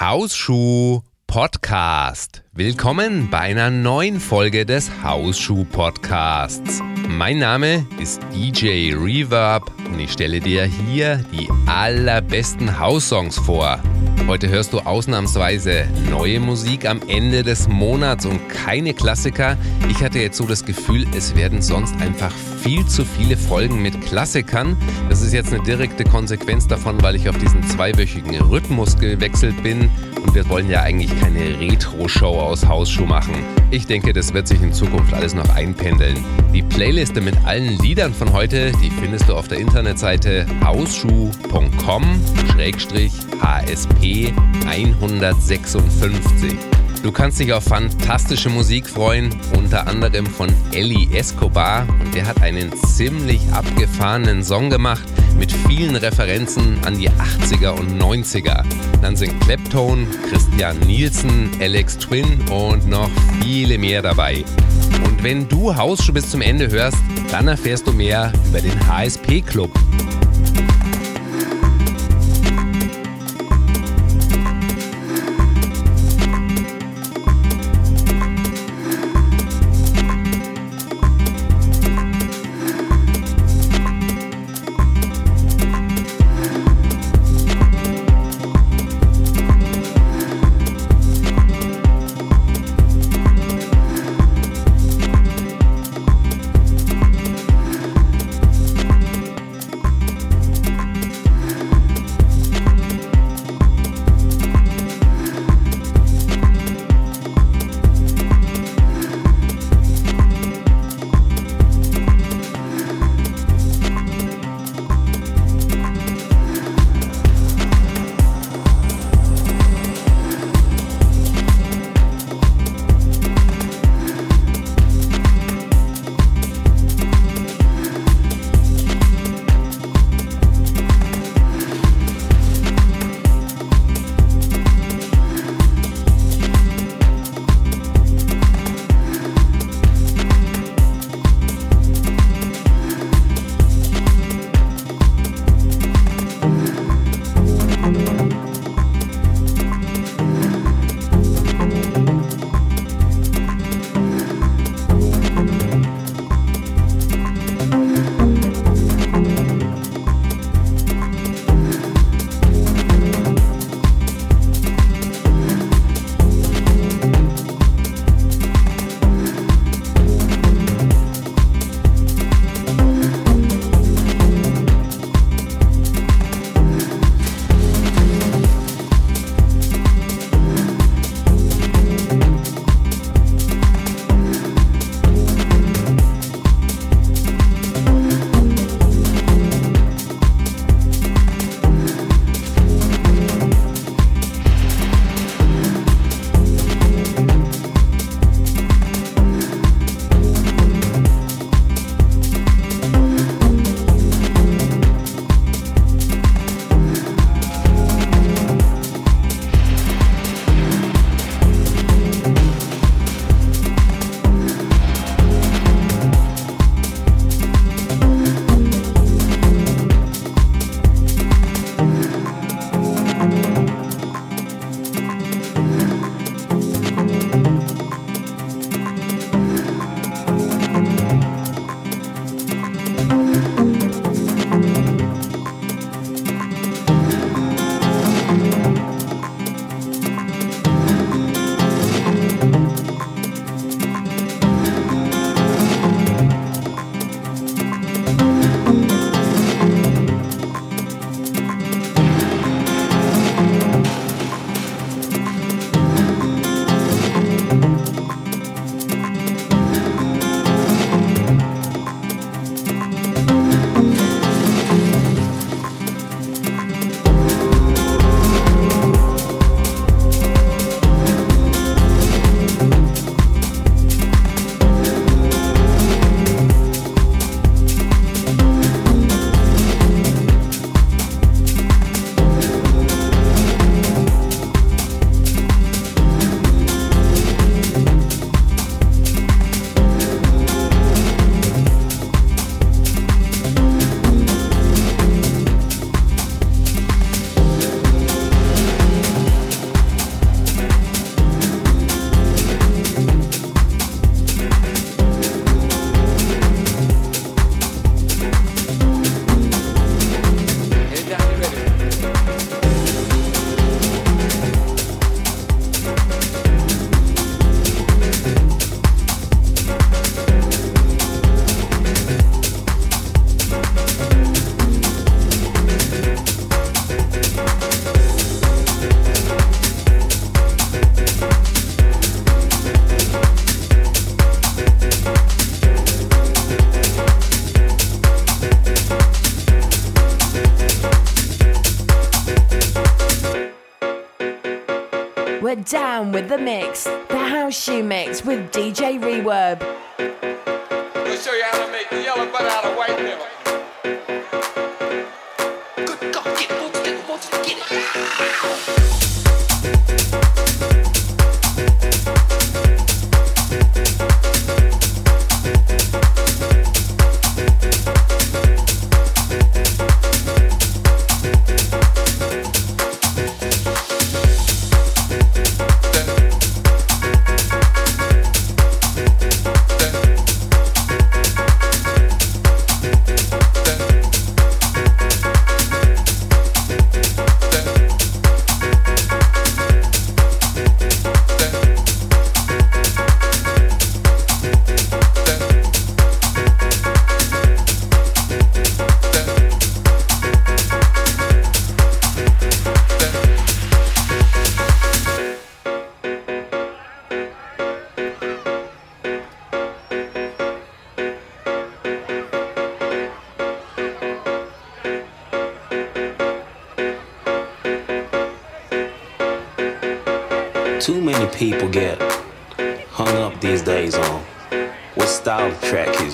Hausschuh Podcast. Willkommen bei einer neuen Folge des Hausschuh Podcasts. Mein Name ist DJ Reverb und ich stelle dir hier die allerbesten Haussongs vor. Heute hörst du ausnahmsweise neue Musik am Ende des Monats und keine Klassiker. Ich hatte jetzt so das Gefühl, es werden sonst einfach viel zu viele Folgen mit Klassikern. Das ist jetzt eine direkte Konsequenz davon, weil ich auf diesen zweiwöchigen Rhythmus gewechselt bin und wir wollen ja eigentlich keine Retro-Show aus Hausschuh machen. Ich denke, das wird sich in Zukunft alles noch einpendeln. Die Playliste mit allen Liedern von heute, die findest du auf der Internetseite hausschuh.com-hsp 156. Du kannst dich auf fantastische Musik freuen, unter anderem von Ellie Escobar und der hat einen ziemlich abgefahrenen Song gemacht mit vielen Referenzen an die 80er und 90er. Dann sind Kleptone, Christian Nielsen, Alex Twin und noch viele mehr dabei. Und wenn du Hausschuh bis zum Ende hörst, dann erfährst du mehr über den HSP Club. Down with the mix, the house shoe mix with DJ Reverb. We'll show you how to make yellow butter out of white.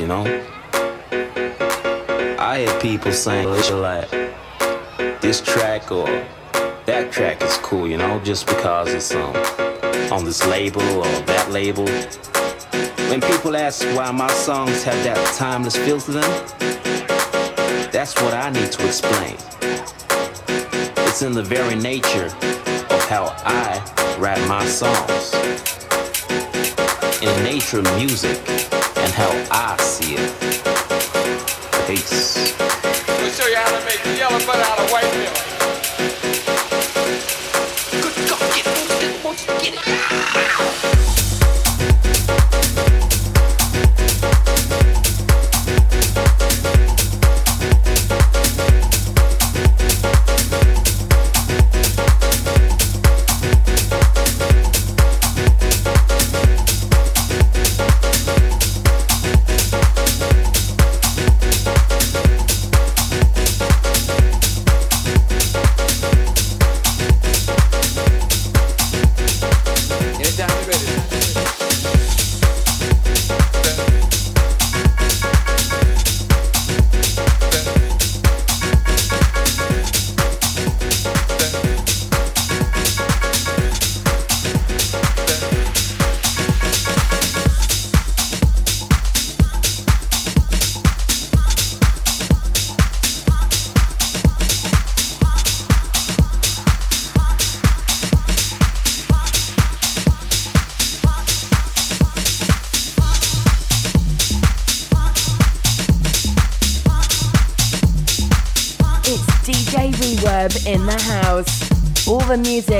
You know? I hear people saying like this track or that track is cool, you know, just because it's um, on this label or that label. When people ask why my songs have that timeless feel to them, that's what I need to explain. It's in the very nature of how I write my songs. In the nature music and how I see it. Peace. We'll show you how to make yellow butter out of white milk.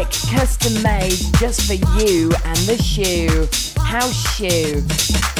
Custom made just for you and the shoe. House shoe.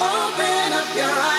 Open up your eyes.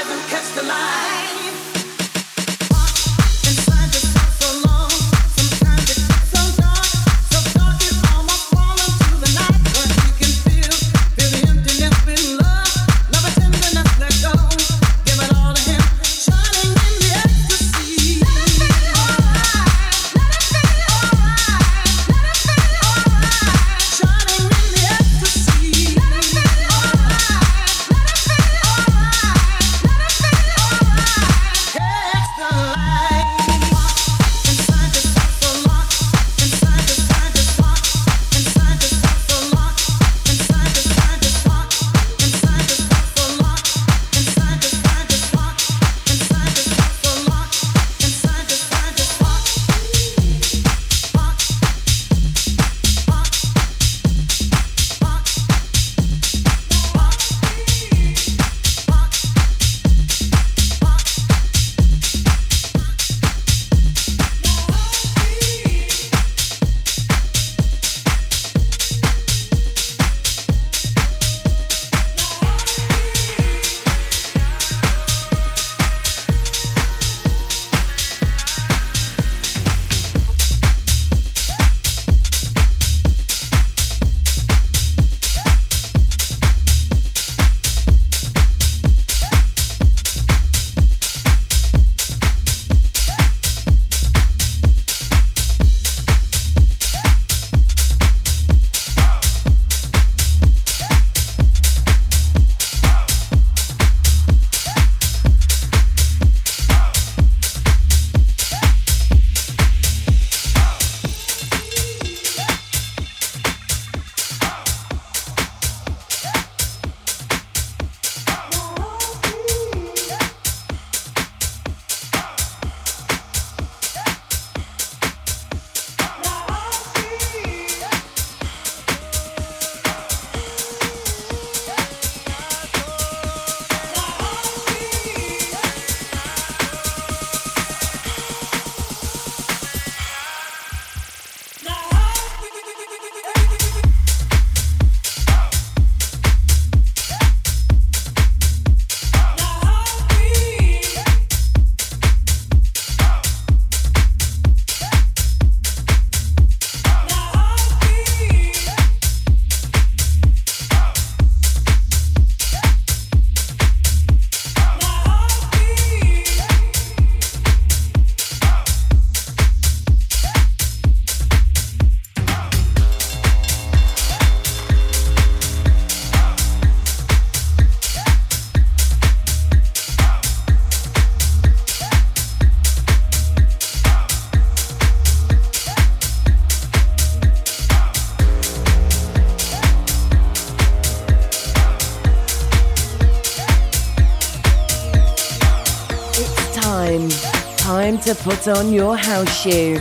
Put on your house shoe.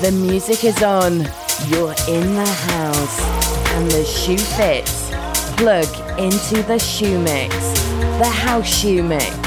The music is on, you're in the house, and the shoe fits. Plug into the shoe mix, the house shoe mix.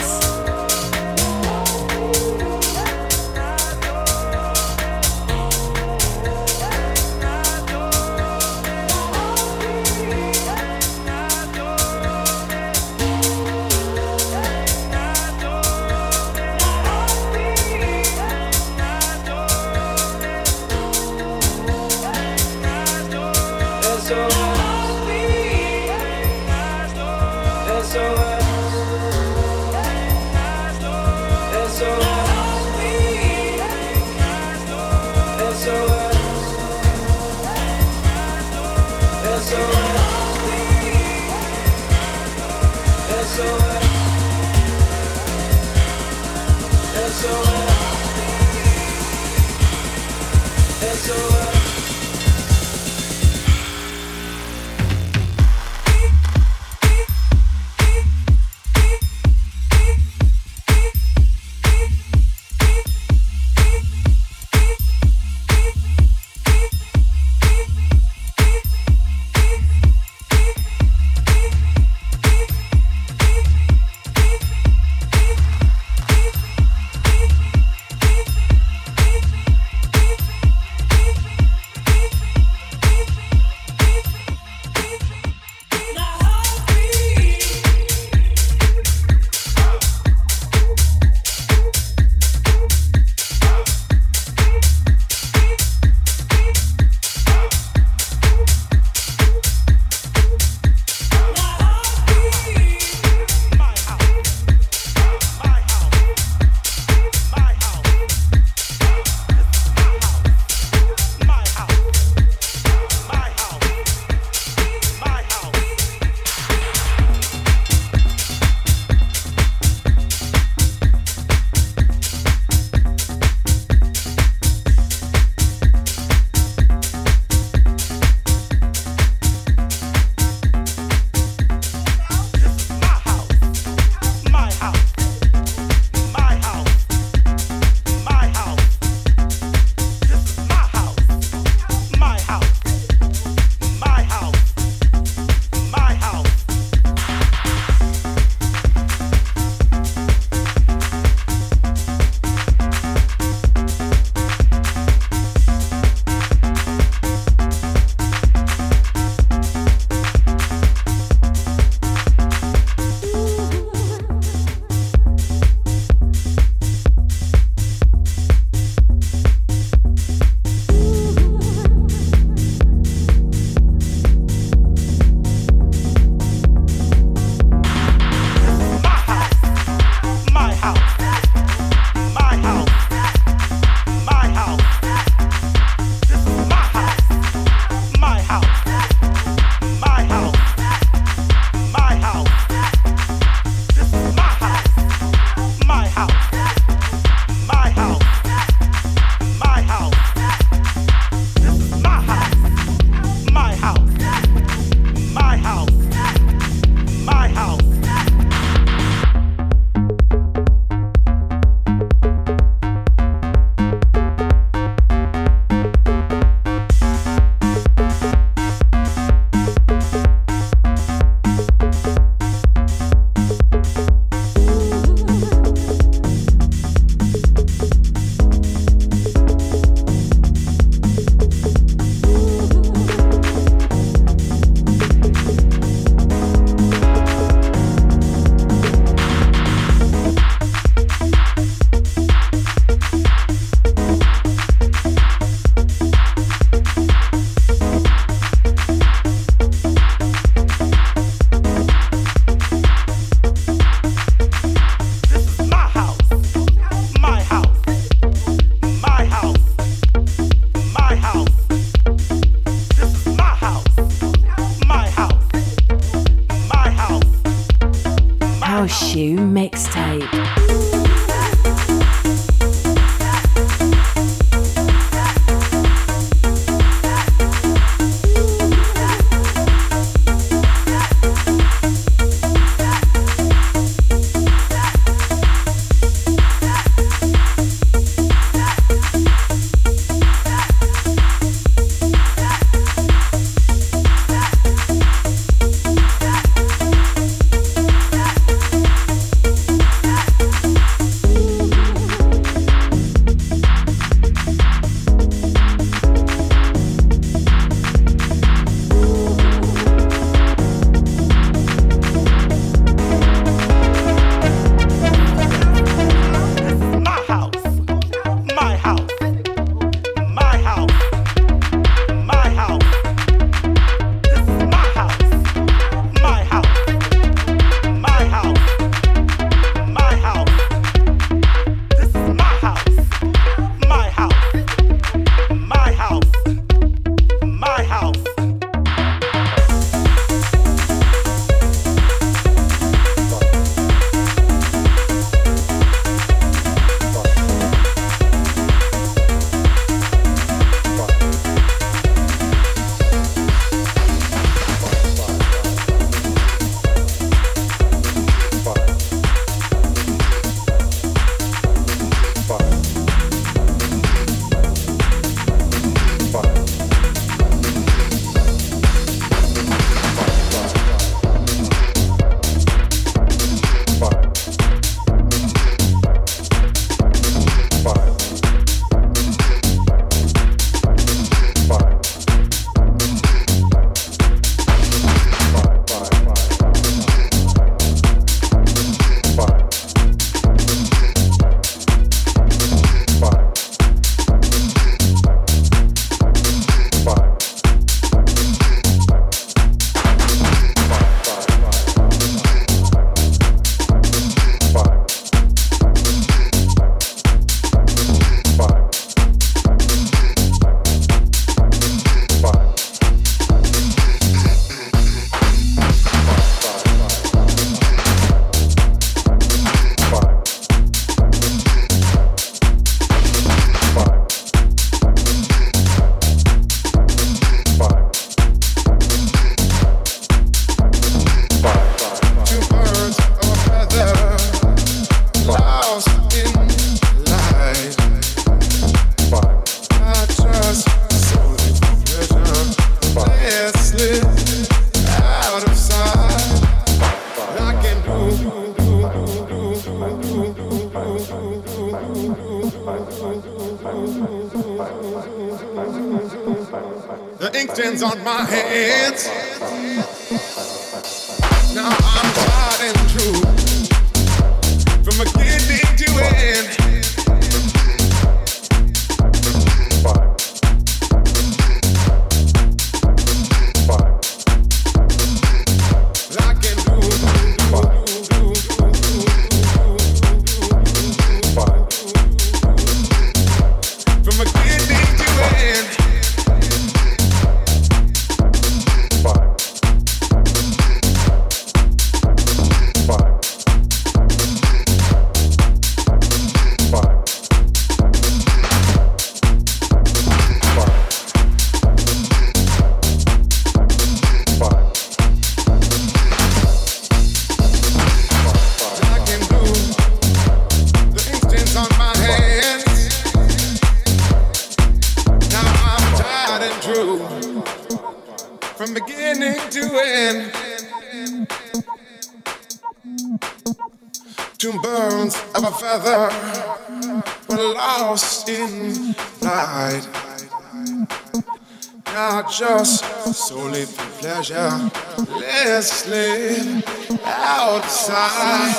The ink stains on my hands. Now I'm doing? Two burns of a feather were lost in light. Not just solely for pleasure, let's live outside.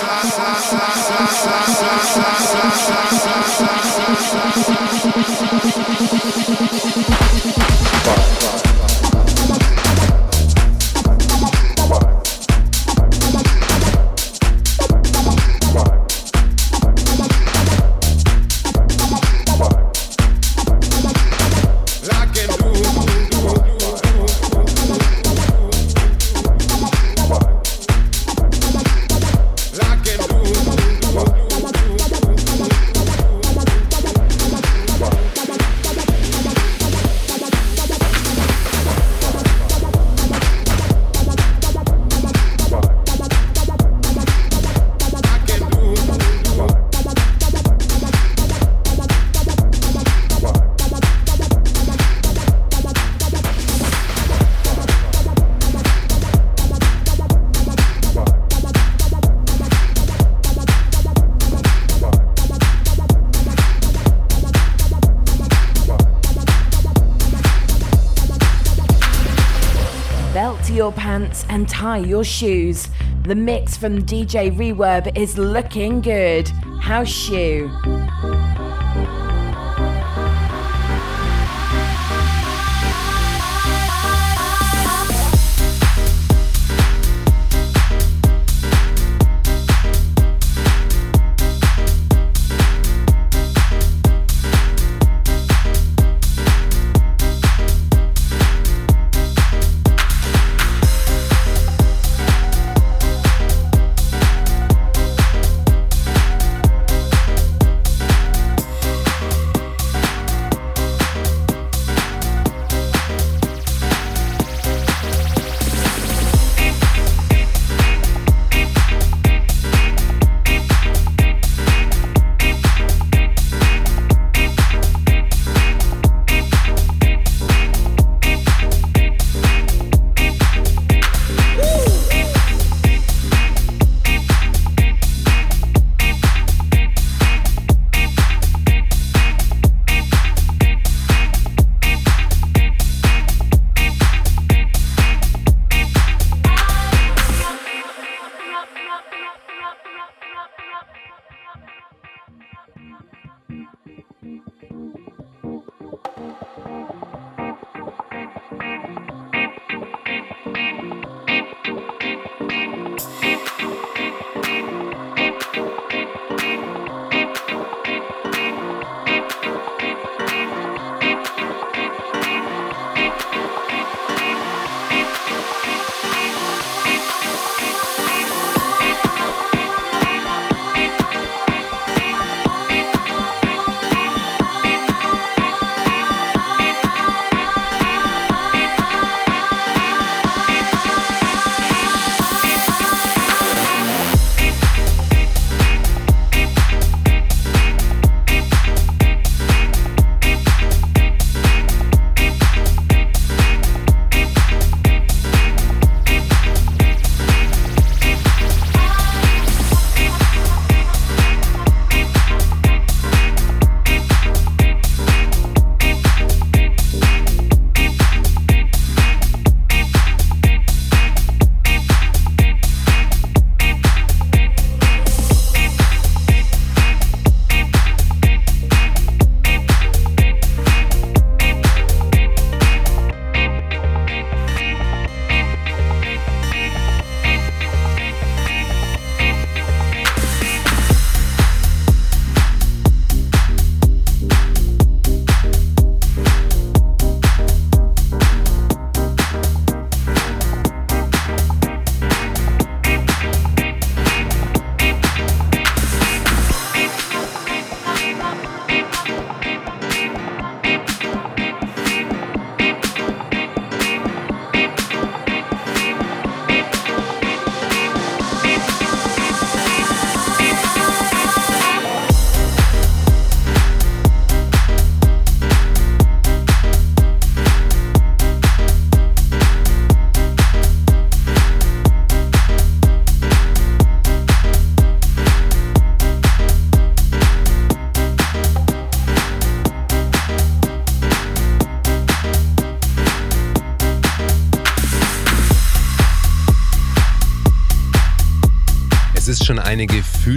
And tie your shoes. The mix from DJ Reverb is looking good. House shoe.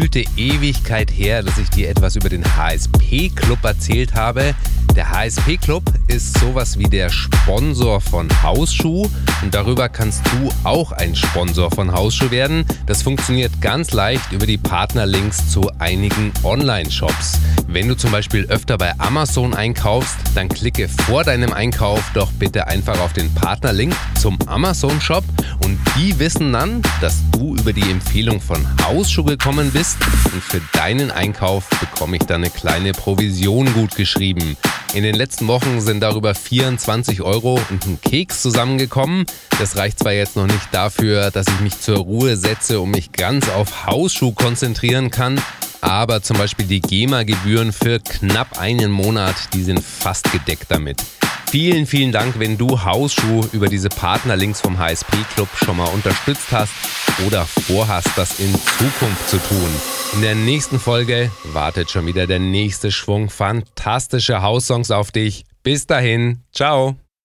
Gefühlte Ewigkeit her, dass ich dir etwas über den HSP Club erzählt habe. Der HSP Club ist sowas wie der Sponsor von Hausschuh und darüber kannst du auch ein Sponsor von Hausschuh werden. Das funktioniert ganz leicht über die Partnerlinks zu einigen Online-Shops. Wenn du zum Beispiel öfter bei Amazon einkaufst, dann klicke vor deinem Einkauf doch bitte einfach auf den Partnerlink zum Amazon-Shop und die wissen dann, dass du über die Empfehlung von Hausschuh gekommen bist und für deinen Einkauf bekomme ich dann eine kleine Provision gut geschrieben. In den letzten Wochen sind darüber 24 Euro und ein Keks zusammengekommen. Das reicht zwar jetzt noch nicht dafür, dass ich mich zur Ruhe setze und mich ganz auf Hausschuh konzentrieren kann, aber zum Beispiel die GEMA-Gebühren für knapp einen Monat, die sind fast gedeckt damit. Vielen, vielen Dank, wenn du Hausschuh über diese Partnerlinks vom HSP Club schon mal unterstützt hast oder vorhast, das in Zukunft zu tun. In der nächsten Folge wartet schon wieder der nächste Schwung fantastische Haussongs auf dich. Bis dahin, ciao.